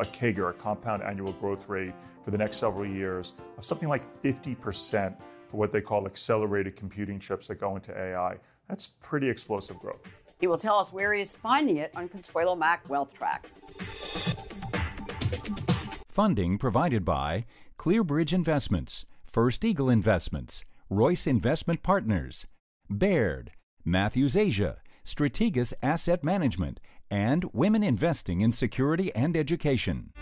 a CAGR, a compound annual growth rate, for the next several years of something like 50% for what they call accelerated computing chips that go into AI. That's pretty explosive growth. He will tell us where he is finding it on Consuelo Mack Wealth Track. Funding provided by ClearBridge Investments, First Eagle Investments, Royce Investment Partners, Baird, Matthews Asia, Strategas Asset Management, and Women Investing in Security and Education.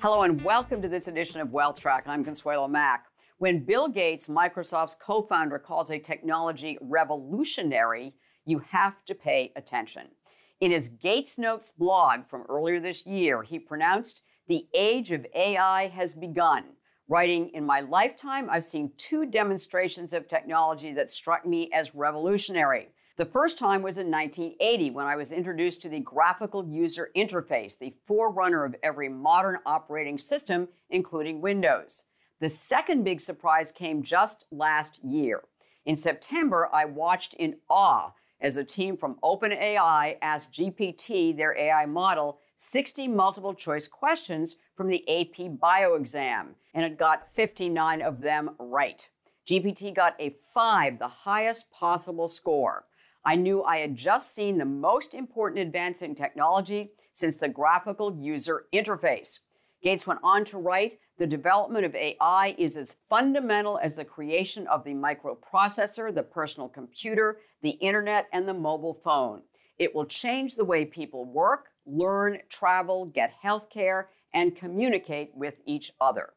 Hello and welcome to this edition of Wealth Track. I'm Consuelo Mack. When Bill Gates, Microsoft's co founder, calls a technology revolutionary, you have to pay attention. In his Gates Notes blog from earlier this year, he pronounced, The age of AI has begun. Writing, In my lifetime, I've seen two demonstrations of technology that struck me as revolutionary. The first time was in 1980 when I was introduced to the graphical user interface, the forerunner of every modern operating system, including Windows. The second big surprise came just last year. In September, I watched in awe as the team from OpenAI asked GPT, their AI model, 60 multiple choice questions from the AP Bio exam, and it got 59 of them right. GPT got a 5, the highest possible score. I knew I had just seen the most important advance in technology since the graphical user interface. Gates went on to write the development of AI is as fundamental as the creation of the microprocessor, the personal computer, the internet, and the mobile phone. It will change the way people work, learn, travel, get health care, and communicate with each other.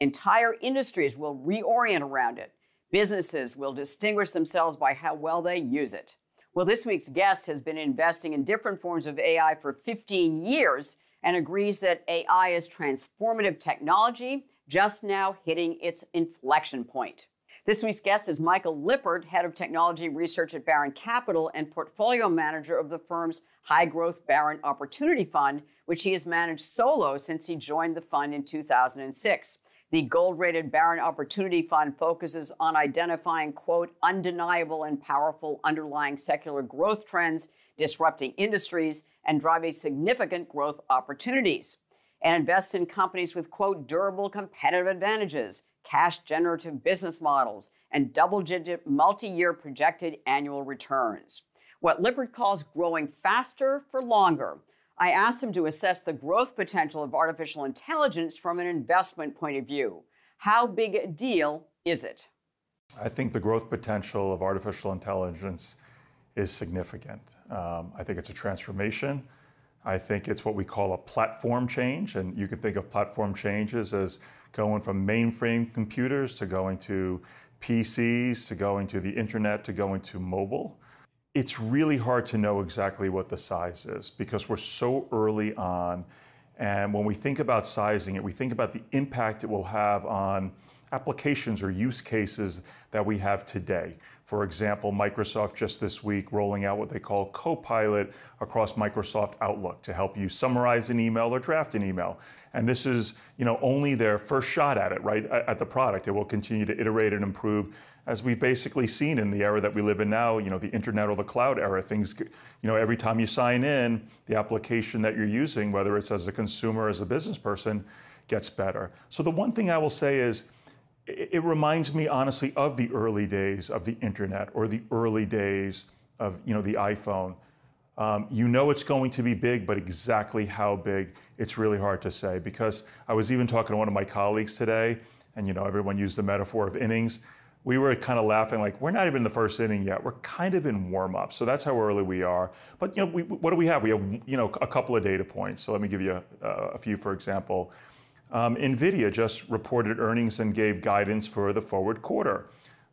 Entire industries will reorient around it. Businesses will distinguish themselves by how well they use it. Well, this week's guest has been investing in different forms of AI for 15 years and agrees that AI is transformative technology just now hitting its inflection point. This week's guest is Michael Lippert, head of technology research at Baron Capital and portfolio manager of the firm's high growth Baron Opportunity Fund, which he has managed solo since he joined the fund in 2006. The gold rated Baron Opportunity Fund focuses on identifying, quote, undeniable and powerful underlying secular growth trends disrupting industries and driving significant growth opportunities, and invest in companies with, quote, durable competitive advantages, cash generative business models, and double digit multi year projected annual returns. What Lippert calls growing faster for longer. I asked him to assess the growth potential of artificial intelligence from an investment point of view. How big a deal is it? I think the growth potential of artificial intelligence is significant. Um, I think it's a transformation. I think it's what we call a platform change, and you can think of platform changes as going from mainframe computers to going to PCs to going to the internet to going to mobile. It's really hard to know exactly what the size is because we're so early on. And when we think about sizing it, we think about the impact it will have on applications or use cases that we have today. For example, Microsoft just this week rolling out what they call Copilot across Microsoft Outlook to help you summarize an email or draft an email. And this is, you know, only their first shot at it, right, at the product. It will continue to iterate and improve as we've basically seen in the era that we live in now, you know, the internet or the cloud era, things, you know, every time you sign in, the application that you're using, whether it's as a consumer as a business person, gets better. So the one thing I will say is it reminds me honestly of the early days of the internet or the early days of you know the iphone. Um, you know it's going to be big but exactly how big it's really hard to say. Because i was even talking to one of my colleagues today and you know everyone used the metaphor of innings we were kind of laughing like we're not even in the first inning yet. We're kind of in warm up so that's how early we are. But you know we, what do we have? We have you know a couple of data points. So let me give you a, a few for example. Um, NVIDIA just reported earnings and gave guidance for the forward quarter.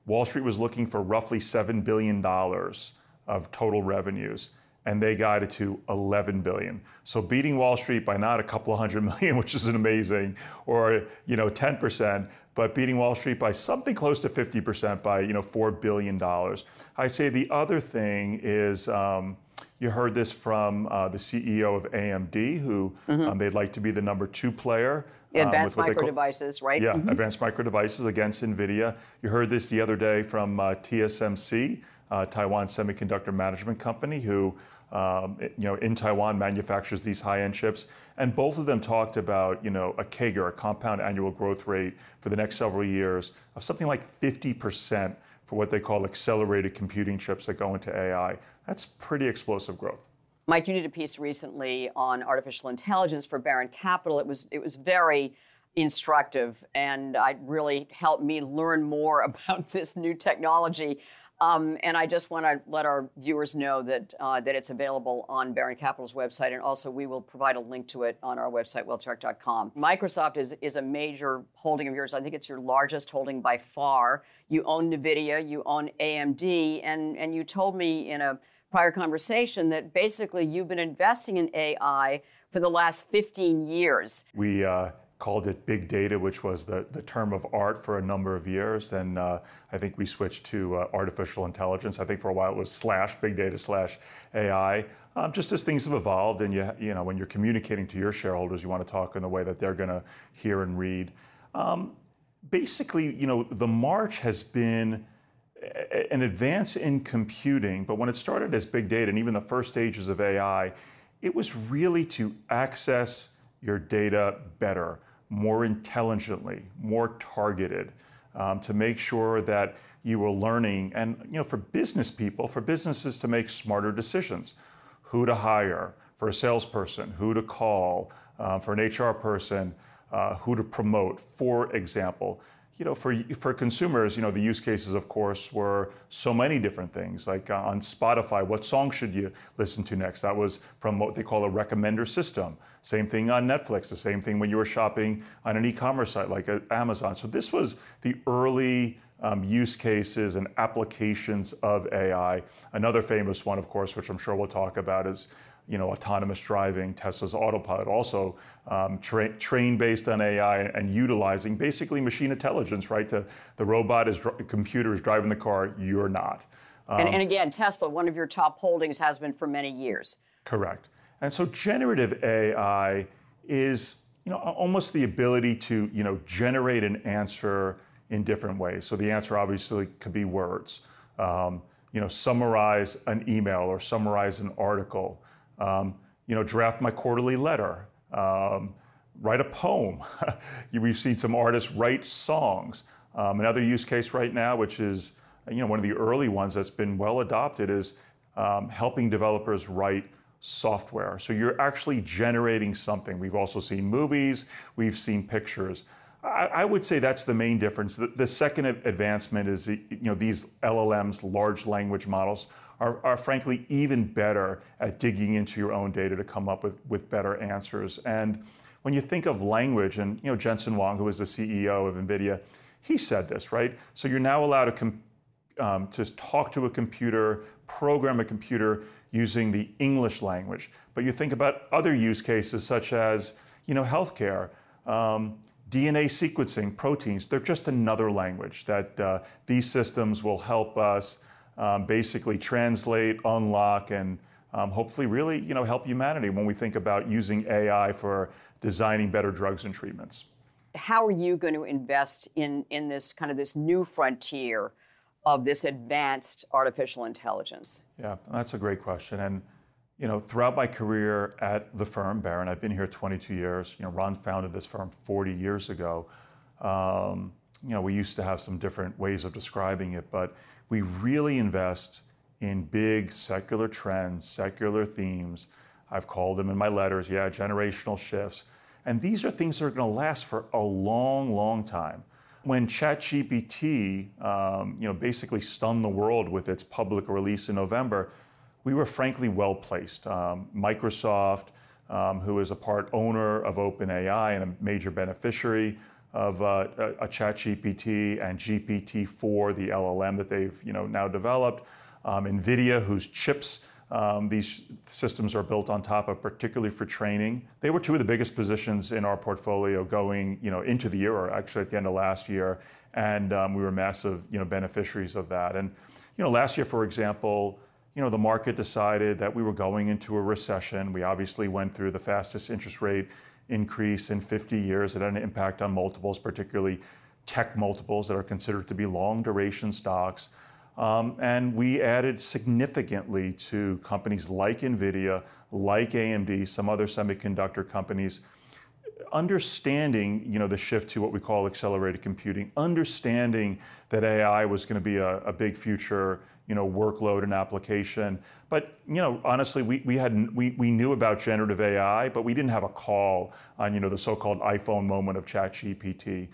Wall Street was looking for roughly $7 billion of total revenues, and they guided to 11 billion. So beating Wall Street by not a couple of hundred million, which is amazing, or you know 10%, but beating Wall Street by something close to 50% by you know four billion dollars. I say the other thing is. Um, you heard this from uh, the CEO of AMD, who mm-hmm. um, they'd like to be the number two player. Um, advanced micro devices, right? Yeah, mm-hmm. advanced micro devices against NVIDIA. You heard this the other day from uh, TSMC, uh, Taiwan Semiconductor Management Company, who um, you know, in Taiwan manufactures these high-end chips, and both of them talked about, you know, a CAGR, a compound annual growth rate for the next several years of something like 50% for what they call accelerated computing chips that go into AI. That's pretty explosive growth. Mike, you did a piece recently on artificial intelligence for Baron Capital. It was it was very instructive, and it really helped me learn more about this new technology. Um, and I just want to let our viewers know that uh, that it's available on Baron Capital's website, and also we will provide a link to it on our website, wealthtrack.com. Microsoft is is a major holding of yours. I think it's your largest holding by far. You own Nvidia, you own AMD, and and you told me in a prior conversation that basically you've been investing in AI for the last 15 years. We uh, called it big data, which was the, the term of art for a number of years. Then uh, I think we switched to uh, artificial intelligence. I think for a while it was slash big data slash AI. Um, just as things have evolved, and you, you know, when you're communicating to your shareholders, you want to talk in the way that they're going to hear and read. Um, basically, you know, the march has been an advance in computing, but when it started as big data and even the first stages of AI, it was really to access your data better more intelligently, more targeted, um, to make sure that you are learning. And you know, for business people, for businesses to make smarter decisions, who to hire for a salesperson, who to call uh, for an HR person, uh, who to promote, for example you know, for for consumers, you know, the use cases, of course, were so many different things. Like uh, on Spotify, what song should you listen to next? That was from what they call a recommender system. Same thing on Netflix. The same thing when you were shopping on an e-commerce site like uh, Amazon. So this was the early um, use cases and applications of AI. Another famous one, of course, which I'm sure we'll talk about, is you know, autonomous driving, Tesla's autopilot, also um, tra- trained based on AI and utilizing basically machine intelligence, right? The, the robot is, dr- computer is driving the car, you're not. Um, and, and again, Tesla, one of your top holdings, has been for many years. Correct. And so generative AI is, you know, almost the ability to, you know, generate an answer in different ways. So the answer obviously could be words. Um, you know, summarize an email or summarize an article um, you know, draft my quarterly letter, um, write a poem. We've seen some artists write songs. Um, another use case right now, which is you know one of the early ones that's been well adopted, is um, helping developers write software. So you're actually generating something. We've also seen movies, we've seen pictures. I, would say that's the main difference. The, the second advancement is you know these LLMs, large language models, are, are frankly even better at digging into your own data to come up with, with better answers. And when you think of language, and you know Jensen Huang, who is the CEO of NVIDIA, he said this, right? So you're now allowed to, um, to talk to a computer, program a computer using the English language. But you think about other use cases such as, you know, healthcare, um, DNA sequencing, proteins. They're just another language that uh, these systems will help us um, basically translate, unlock, and um, hopefully really you know help humanity when we think about using AI for designing better drugs and treatments. How are you going to invest in in this kind of this new frontier of this advanced artificial intelligence? Yeah, that's a great question. And you know, throughout my career at the firm, Baron, I've been here 22 years. You know, Ron founded this firm 40 years ago. Um, you know, we used to have some different ways of describing it, but we really invest in big secular trends, secular themes. I've called them in my letters, yeah, generational shifts. And these are things that are going to last for a long, long time. When ChatGPT, um, you know, basically stunned the world with its public release in November, we were frankly well placed. Um, Microsoft, um, who is a part owner of OpenAI and a major beneficiary, of uh, a, ChatGPT and GPT-4, the LLM that they've you know now developed. Um, NVIDIA, whose chips um, these systems are built on top of, particularly for training. They were two of the biggest positions in our portfolio going you know into the year, or actually at the end of last year, and um, we were massive you know beneficiaries of that. And you know last year, for example. You know, the market decided that we were going into a recession. We obviously went through the fastest interest rate increase in 50 years. It had an impact on multiples, particularly tech multiples that are considered to be long duration stocks. Um, and we added significantly to companies like NVIDIA, like AMD, some other semiconductor companies, understanding you know, the shift to what we call accelerated computing, understanding that AI was going to be a, a big future you know, workload and application. But you know, honestly, we, we, had, we, we knew about generative AI, but we didn't have a call on you know, the so-called iPhone moment of ChatGPT.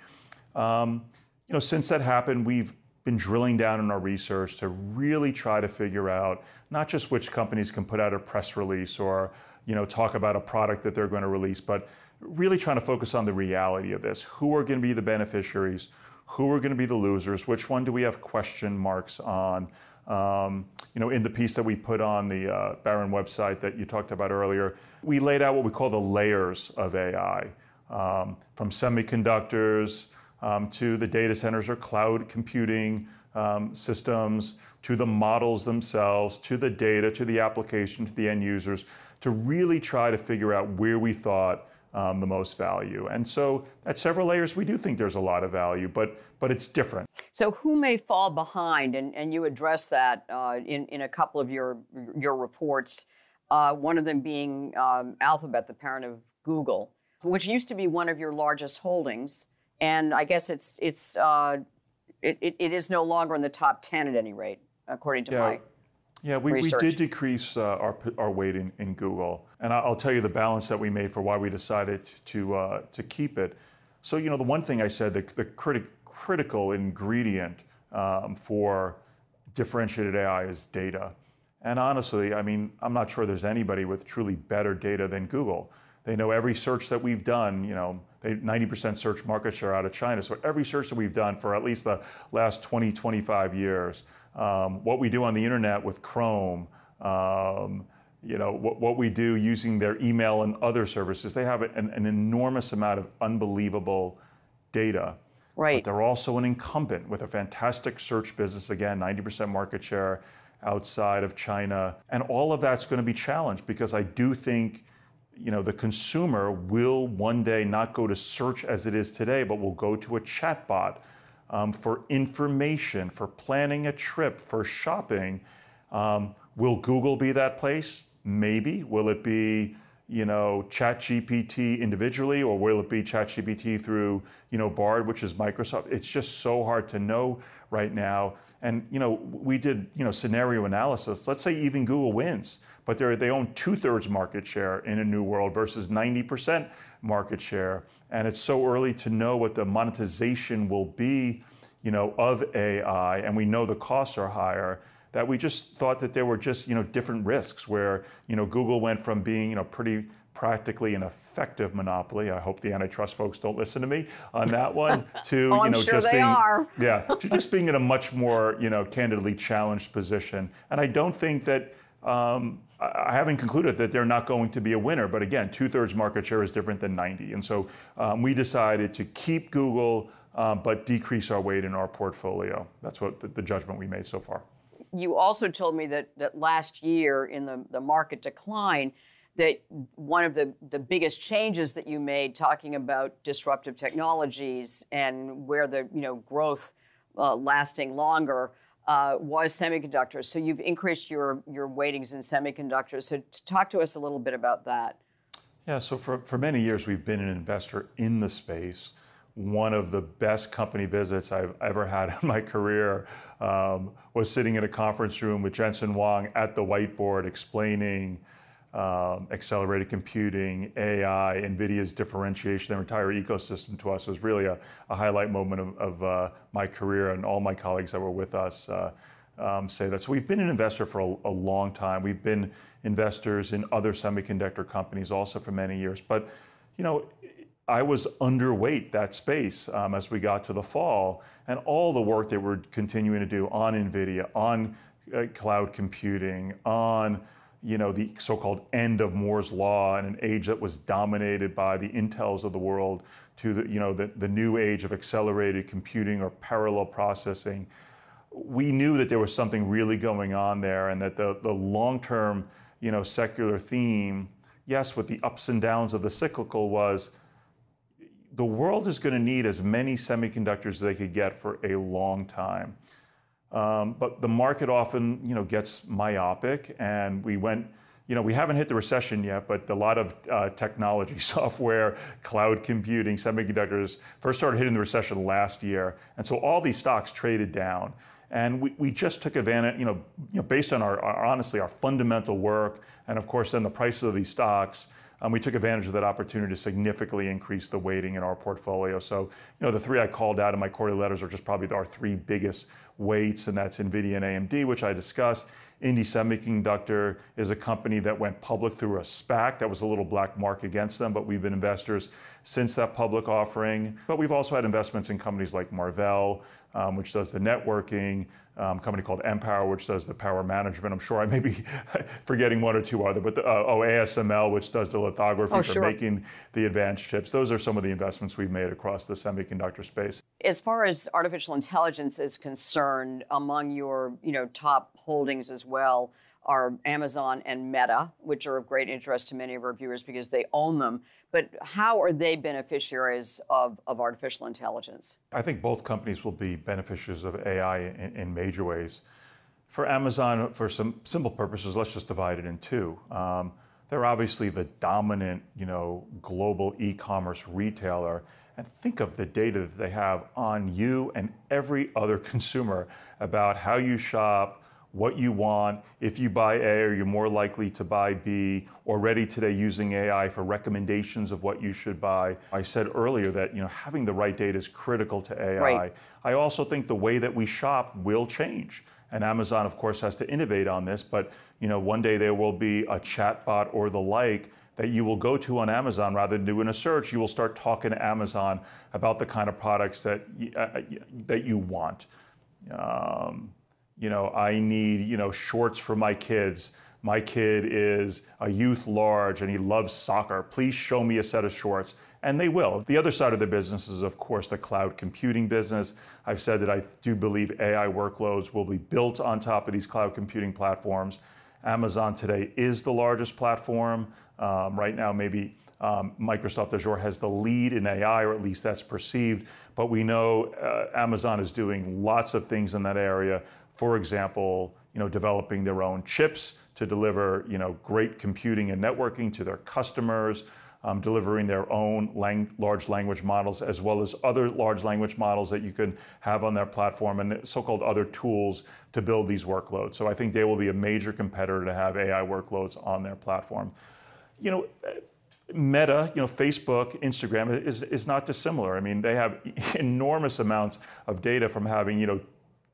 Um, you know, since that happened, we've been drilling down in our research to really try to figure out not just which companies can put out a press release or you know talk about a product that they're going to release, but really trying to focus on the reality of this. Who are going to be the beneficiaries? Who are going to be the losers? Which one do we have question marks on? Um, you know, in the piece that we put on the uh, Baron website that you talked about earlier, we laid out what we call the layers of AI, um, from semiconductors um, to the data centers or cloud computing um, systems, to the models themselves, to the data, to the application, to the end users, to really try to figure out where we thought um, the most value. And so at several layers, we do think there's a lot of value, but but it's different. So who may fall behind, and, and you address that uh, in, in a couple of your your reports, uh, one of them being um, Alphabet, the parent of Google, which used to be one of your largest holdings and I guess it's it's uh, it, it, it is no longer in the top ten at any rate, according to yeah. my. Yeah, we, we did decrease uh, our, our weight in, in Google. And I'll tell you the balance that we made for why we decided to, uh, to keep it. So, you know, the one thing I said, the, the criti- critical ingredient um, for differentiated AI is data. And honestly, I mean, I'm not sure there's anybody with truly better data than Google. They know every search that we've done, you know, they 90% search market share out of China. So every search that we've done for at least the last 20, 25 years, um, what we do on the internet with Chrome, um, you know, what, what, we do using their email and other services, they have an, an enormous amount of unbelievable data. Right. But they're also an incumbent with a fantastic search business, again, 90% market share outside of China. And all of that's going to be challenged because I do think you know, the consumer will one day not go to search as it is today, but will go to a chatbot um, for information, for planning a trip, for shopping. Um, will Google be that place? Maybe. Will it be, you know, ChatGPT individually, or will it be ChatGPT through, you know, Bard, which is Microsoft? It's just so hard to know right now. And you know, we did, you know, scenario analysis. Let's say even Google wins but they they own two thirds market share in a new world versus 90% market share. And it's so early to know what the monetization will be, you know, of AI, and we know the costs are higher. That we just thought that there were just you know different risks where you know Google went from being you know pretty practically an effective monopoly. I hope the antitrust folks don't listen to me on that one. To oh, you know, sure just being are. yeah, to just being in a much more you know candidly challenged position. And I don't think that um, I haven't concluded that they're not going to be a winner, but again, two thirds market share is different than 90. And so um, we decided to keep Google, um, but decrease our weight in our portfolio. That's what the, the, judgment we made so far. You also told me that, that last year in the, the market decline, that one of the, the biggest changes that you made talking about disruptive technologies and where the you know growth uh, lasting longer uh, was semiconductors. So you've increased your, your weightings in semiconductors. So talk to us a little bit about that. Yeah, so for, for many years, we've been an investor in the space. One of the best company visits I've ever had in my career um, was sitting in a conference room with Jensen Huang at the whiteboard explaining um, accelerated computing, AI, NVIDIA's differentiation, their entire ecosystem to us was really a, a highlight moment of, of uh, my career, and all my colleagues that were with us uh, um, say that. So we've been an investor for a, a, long time. We've been investors in other semiconductor companies also for many years. But you know, I was underweight that space um, as we got to the fall, and all the work that we're continuing to do on NVIDIA, on uh, cloud computing, on you know, the so-called end of Moore's law in an age that was dominated by the Intels of the world to the, you know, the, the new age of accelerated computing or parallel processing. We knew that there was something really going on there and that the, the long-term, you know, secular theme, yes, with the ups and downs of the cyclical was the world is going to need as many semiconductors as they could get for a long time. Um, but the market often, you know, gets myopic, and we went you know, we haven't hit the recession yet, but a lot of uh, technology, software, cloud computing, semiconductors first started hitting the recession last year. And so all these stocks traded down. And we, we just took advantage, you know, you know based on our, our, honestly, our fundamental work, and of course, then the price of these stocks, Um, we took advantage of that opportunity to significantly increase the weighting in our portfolio. So, you know, the three I called out in my quarterly letters are just probably our three biggest weights, and that's NVIDIA and AMD, which I discussed. Indie Semiconductor is a company that went public through a SPAC. That was a little black mark against them, but we've been investors since that public offering. But we've also had investments in companies like Marvell, um, which does the networking, um, company called Empower, which does the power management. I'm sure I may be forgetting one or two other, but the, uh, oh, ASML, which does the lithography oh, for sure. making the advanced chips. Those are some of the investments we've made across the semiconductor space. As far as artificial intelligence is concerned, among your you know top holdings as well are Amazon and Meta, which are of great interest to many of our viewers because they own them. But how are they beneficiaries of, of artificial intelligence? I think both companies will be beneficiaries of AI in, in major ways. For Amazon, for some simple purposes, let's just divide it in two. Um, they're obviously the dominant, you know, global e-commerce retailer. And think of the data that they have on you and every other consumer about how you shop, what you want. If you buy A, are you more likely to buy B? Already today using AI for recommendations of what you should buy. I said earlier that you know having the right data is critical to AI. Right. I also think the way that we shop will change. And Amazon, of course, has to innovate on this. But you know, one day there will be a chatbot or the like that you will go to on Amazon rather than doing a search. You will start talking to Amazon about the kind of products that uh, that you want. Um, you know, I need, you know, shorts for my kids. My kid is a youth large and he loves soccer. Please show me a set of shorts. And they will. The other side of the business is, of course, the cloud computing business. I've said that I do believe AI workloads will be built on top of these cloud computing platforms. Amazon today is the largest platform. Um, right now, maybe um, Microsoft Azure has the lead in AI, or at least that's perceived. But we know uh, Amazon is doing lots of things in that area for example, you know, developing their own chips to deliver, you know, great computing and networking to their customers, um, delivering their own lang- large language models, as well as other large language models that you can have on their platform and so-called other tools to build these workloads. So I think they will be a major competitor to have AI workloads on their platform. You know, Meta, you know, Facebook, Instagram is, is not dissimilar. I mean, they have enormous amounts of data from having, you know,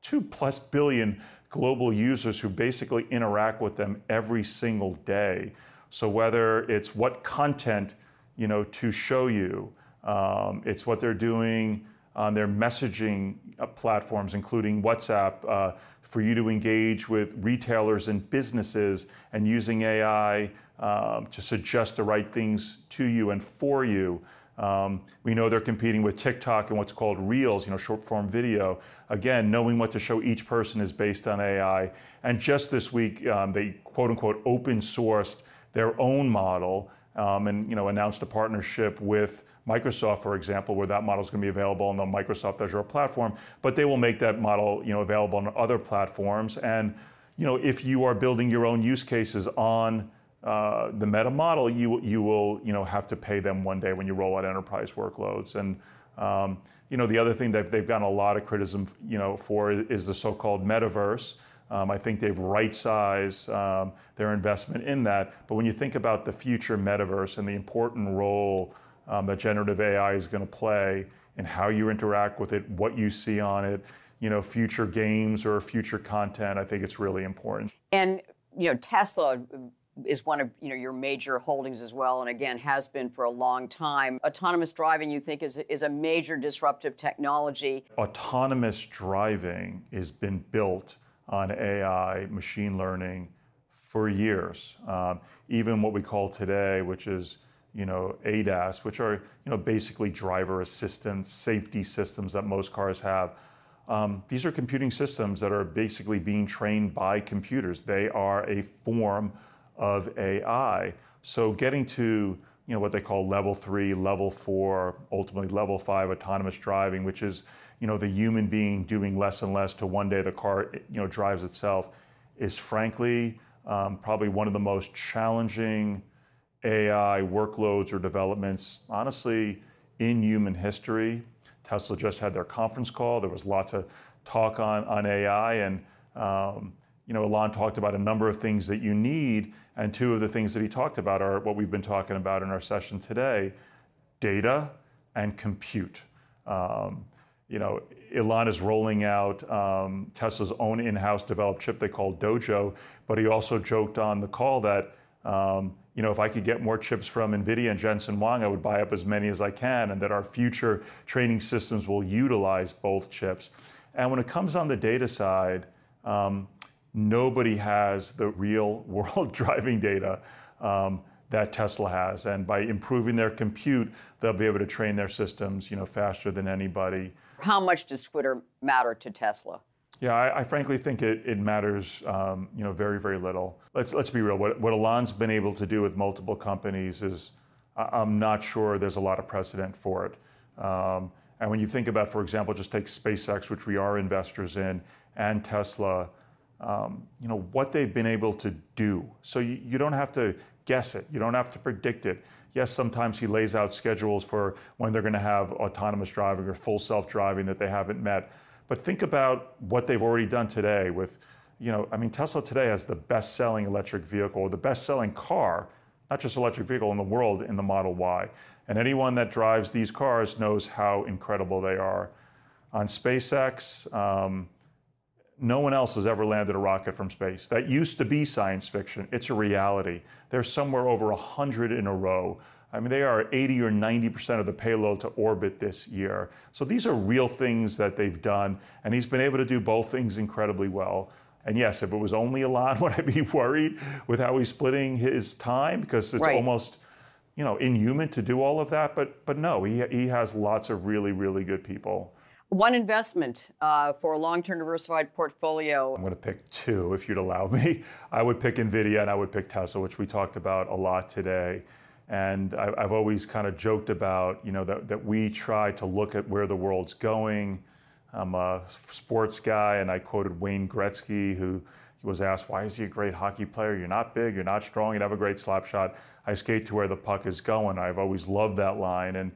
two plus billion global users who basically interact with them every single day. So whether it's what content, you know, to show you, um, it's what they're doing on their messaging uh, platforms, including WhatsApp, uh, for you to engage with retailers and businesses and using AI um, to suggest the right things to you and for you. Um, we know they're competing with TikTok and what's called Reels, you know, short form video. Again, knowing what to show each person is based on AI. And just this week, um, they quote unquote open sourced their own model um, and you know announced a partnership with Microsoft, for example, where that model is going to be available on the Microsoft Azure platform. But they will make that model you know available on other platforms. And you know if you are building your own use cases on uh, the meta model, you, you will you know, have to pay them one day when you roll out enterprise workloads. And um, you know, the other thing that they've gotten a lot of criticism you know, for is the so-called metaverse. Um, I think they've right-sized um, their investment in that. But when you think about the future metaverse and the important role um, that generative AI is going to play and how you interact with it, what you see on it, you know, future games or future content, I think it's really important. And you know, Tesla is one of you know your major holdings as well, and again has been for a long time. Autonomous driving, you think, is is a major disruptive technology. Autonomous driving has been built on AI, machine learning, for years. Um, even what we call today, which is you know ADAS, which are you know basically driver assistance, safety systems that most cars have. Um, these are computing systems that are basically being trained by computers. They are a form of AI. So getting to you know, what they call level three, level four, ultimately level five autonomous driving, which is, you know, the human being doing less and less to one day the car, you know, drives itself, is frankly um, probably one of the most challenging AI workloads or developments, honestly, in human history. Tesla just had their conference call. There was lots of talk on, on AI, and um, you know, Elon talked about a number of things that you need, and two of the things that he talked about are what we've been talking about in our session today: data and compute. Um, you know, Elon is rolling out um, Tesla's own in-house developed chip they call Dojo, but he also joked on the call that um, you know, if I could get more chips from NVIDIA and Jensen Huang, I would buy up as many as I can, and that our future training systems will utilize both chips. And when it comes on the data side, um, nobody has the real world driving data um, that Tesla has. And by improving their compute, they'll be able to train their systems, you know, faster than anybody. How much does Twitter matter to Tesla? Yeah, I, I, frankly think it, it matters, um, you know, very, very little. Let's, let's be real. What, what Elon's been able to do with multiple companies is, I'm not sure there's a lot of precedent for it. Um, and when you think about, for example, just take SpaceX, which we are investors in, and Tesla, um, you know, what they've been able to do. So you, you don't have to guess it. You don't have to predict it. Yes, sometimes he lays out schedules for when they're going to have autonomous driving or full self-driving that they haven't met. But think about what they've already done today with, you know, I mean, Tesla today has the best selling electric vehicle, or the best selling car, not just electric vehicle in the world in the Model Y. And anyone that drives these cars knows how incredible they are. On SpaceX, um, no one else has ever landed a rocket from space. That used to be science fiction. It's a reality. There's somewhere over 100 in a row. I mean, they are 80 or 90% of the payload to orbit this year. So these are real things that they've done, and he's been able to do both things incredibly well. And yes, if it was only Elon, would I be worried with how he's splitting his time? Because it's right. almost, you know, inhuman to do all of that. But but no, he he has lots of really really good people. One investment uh, for a long-term diversified portfolio. I'm going to pick two, if you'd allow me. I would pick Nvidia and I would pick Tesla, which we talked about a lot today. And I, have always kind of joked about, you know, that, that we try to look at where the world's going. I'm a sports guy, and I quoted Wayne Gretzky, who was asked, why is he a great hockey player? You're not big, you're not strong, you have a great slap shot. I skate to where the puck is going. I've always loved that line. And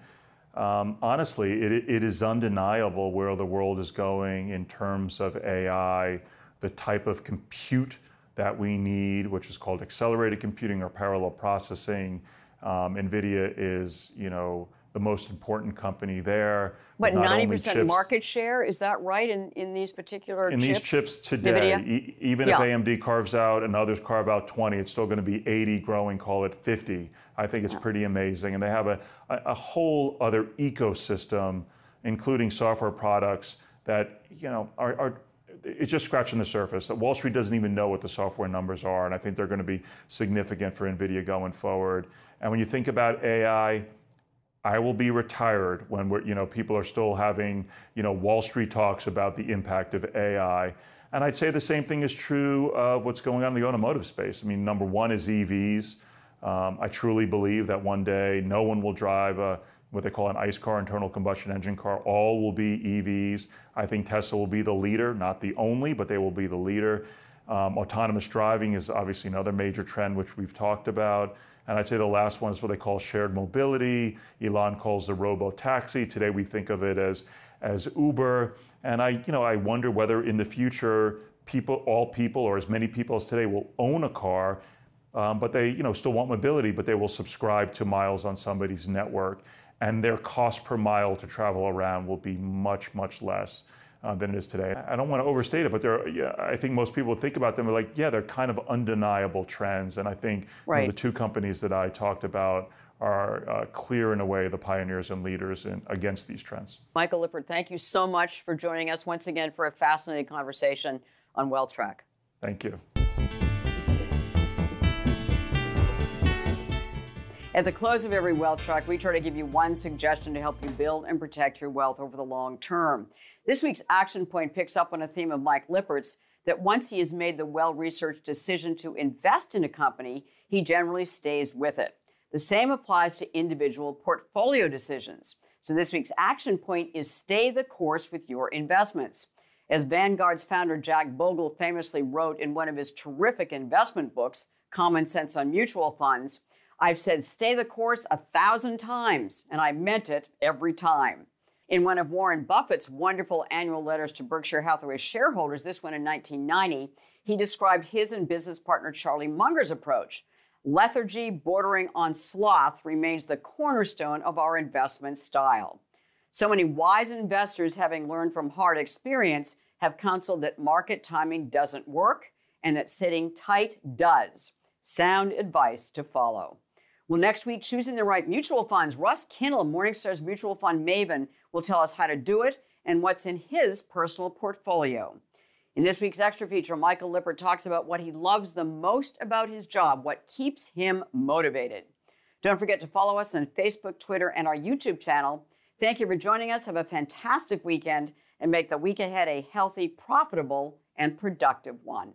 um, honestly, it, it is undeniable where the world is going in terms of AI, the type of compute that we need, which is called accelerated computing or parallel processing. Um, NVIDIA is, you know, the most important company there. But 90% market share, is that right in, in these particular in chips? these chips today, e- even yeah. if AMD carves out and others carve out 20, it's still going to be 80 growing, call it 50. I think it's yeah. pretty amazing. And they have a, a, a whole other ecosystem, including software products that, you know, are, are it's just scratching the surface. That Wall Street doesn't even know what the software numbers are, and I think they're going to be significant for NVIDIA going forward. And when you think about AI, I will be retired when we're, you know, people are still having, you know, Wall Street talks about the impact of AI. And I'd say the same thing is true of what's going on in the automotive space. I mean, number one is EVs. Um, I truly believe that one day no one will drive a what they call an ICE car, internal combustion engine car. All will be EVs. I think Tesla will be the leader, not the only, but they will be the leader. Um, autonomous driving is obviously another major trend, which we've talked about. And I'd say the last one is what they call shared mobility. Elon calls the robo taxi. Today we think of it as, as Uber. And I, you know, I wonder whether in the future people, all people, or as many people as today, will own a car, um, but they, you know, still want mobility, but they will subscribe to miles on somebody's network and their cost per mile to travel around will be much, much less. Uh, than it is today. I don't want to overstate it, but there, yeah, I think most people think about them like, yeah, they're kind of undeniable trends. And I think right. you know, the two companies that I talked about are uh, clear in a way the pioneers and leaders in, against these trends. Michael Lippert, thank you so much for joining us once again for a fascinating conversation on Wealth Track. Thank you. At the close of every wealth track, we try to give you one suggestion to help you build and protect your wealth over the long term. This week's action point picks up on a theme of Mike Lippert's that once he has made the well researched decision to invest in a company, he generally stays with it. The same applies to individual portfolio decisions. So this week's action point is stay the course with your investments. As Vanguard's founder Jack Bogle famously wrote in one of his terrific investment books, Common Sense on Mutual Funds, I've said stay the course a thousand times, and I meant it every time. In one of Warren Buffett's wonderful annual letters to Berkshire Hathaway shareholders, this one in 1990, he described his and business partner Charlie Munger's approach. Lethargy bordering on sloth remains the cornerstone of our investment style. So many wise investors, having learned from hard experience, have counseled that market timing doesn't work and that sitting tight does. Sound advice to follow. Well, next week, choosing the right mutual funds, Russ Kinnel, Morningstar's mutual fund maven, will tell us how to do it and what's in his personal portfolio. In this week's extra feature, Michael Lippert talks about what he loves the most about his job, what keeps him motivated. Don't forget to follow us on Facebook, Twitter, and our YouTube channel. Thank you for joining us. Have a fantastic weekend and make the week ahead a healthy, profitable, and productive one.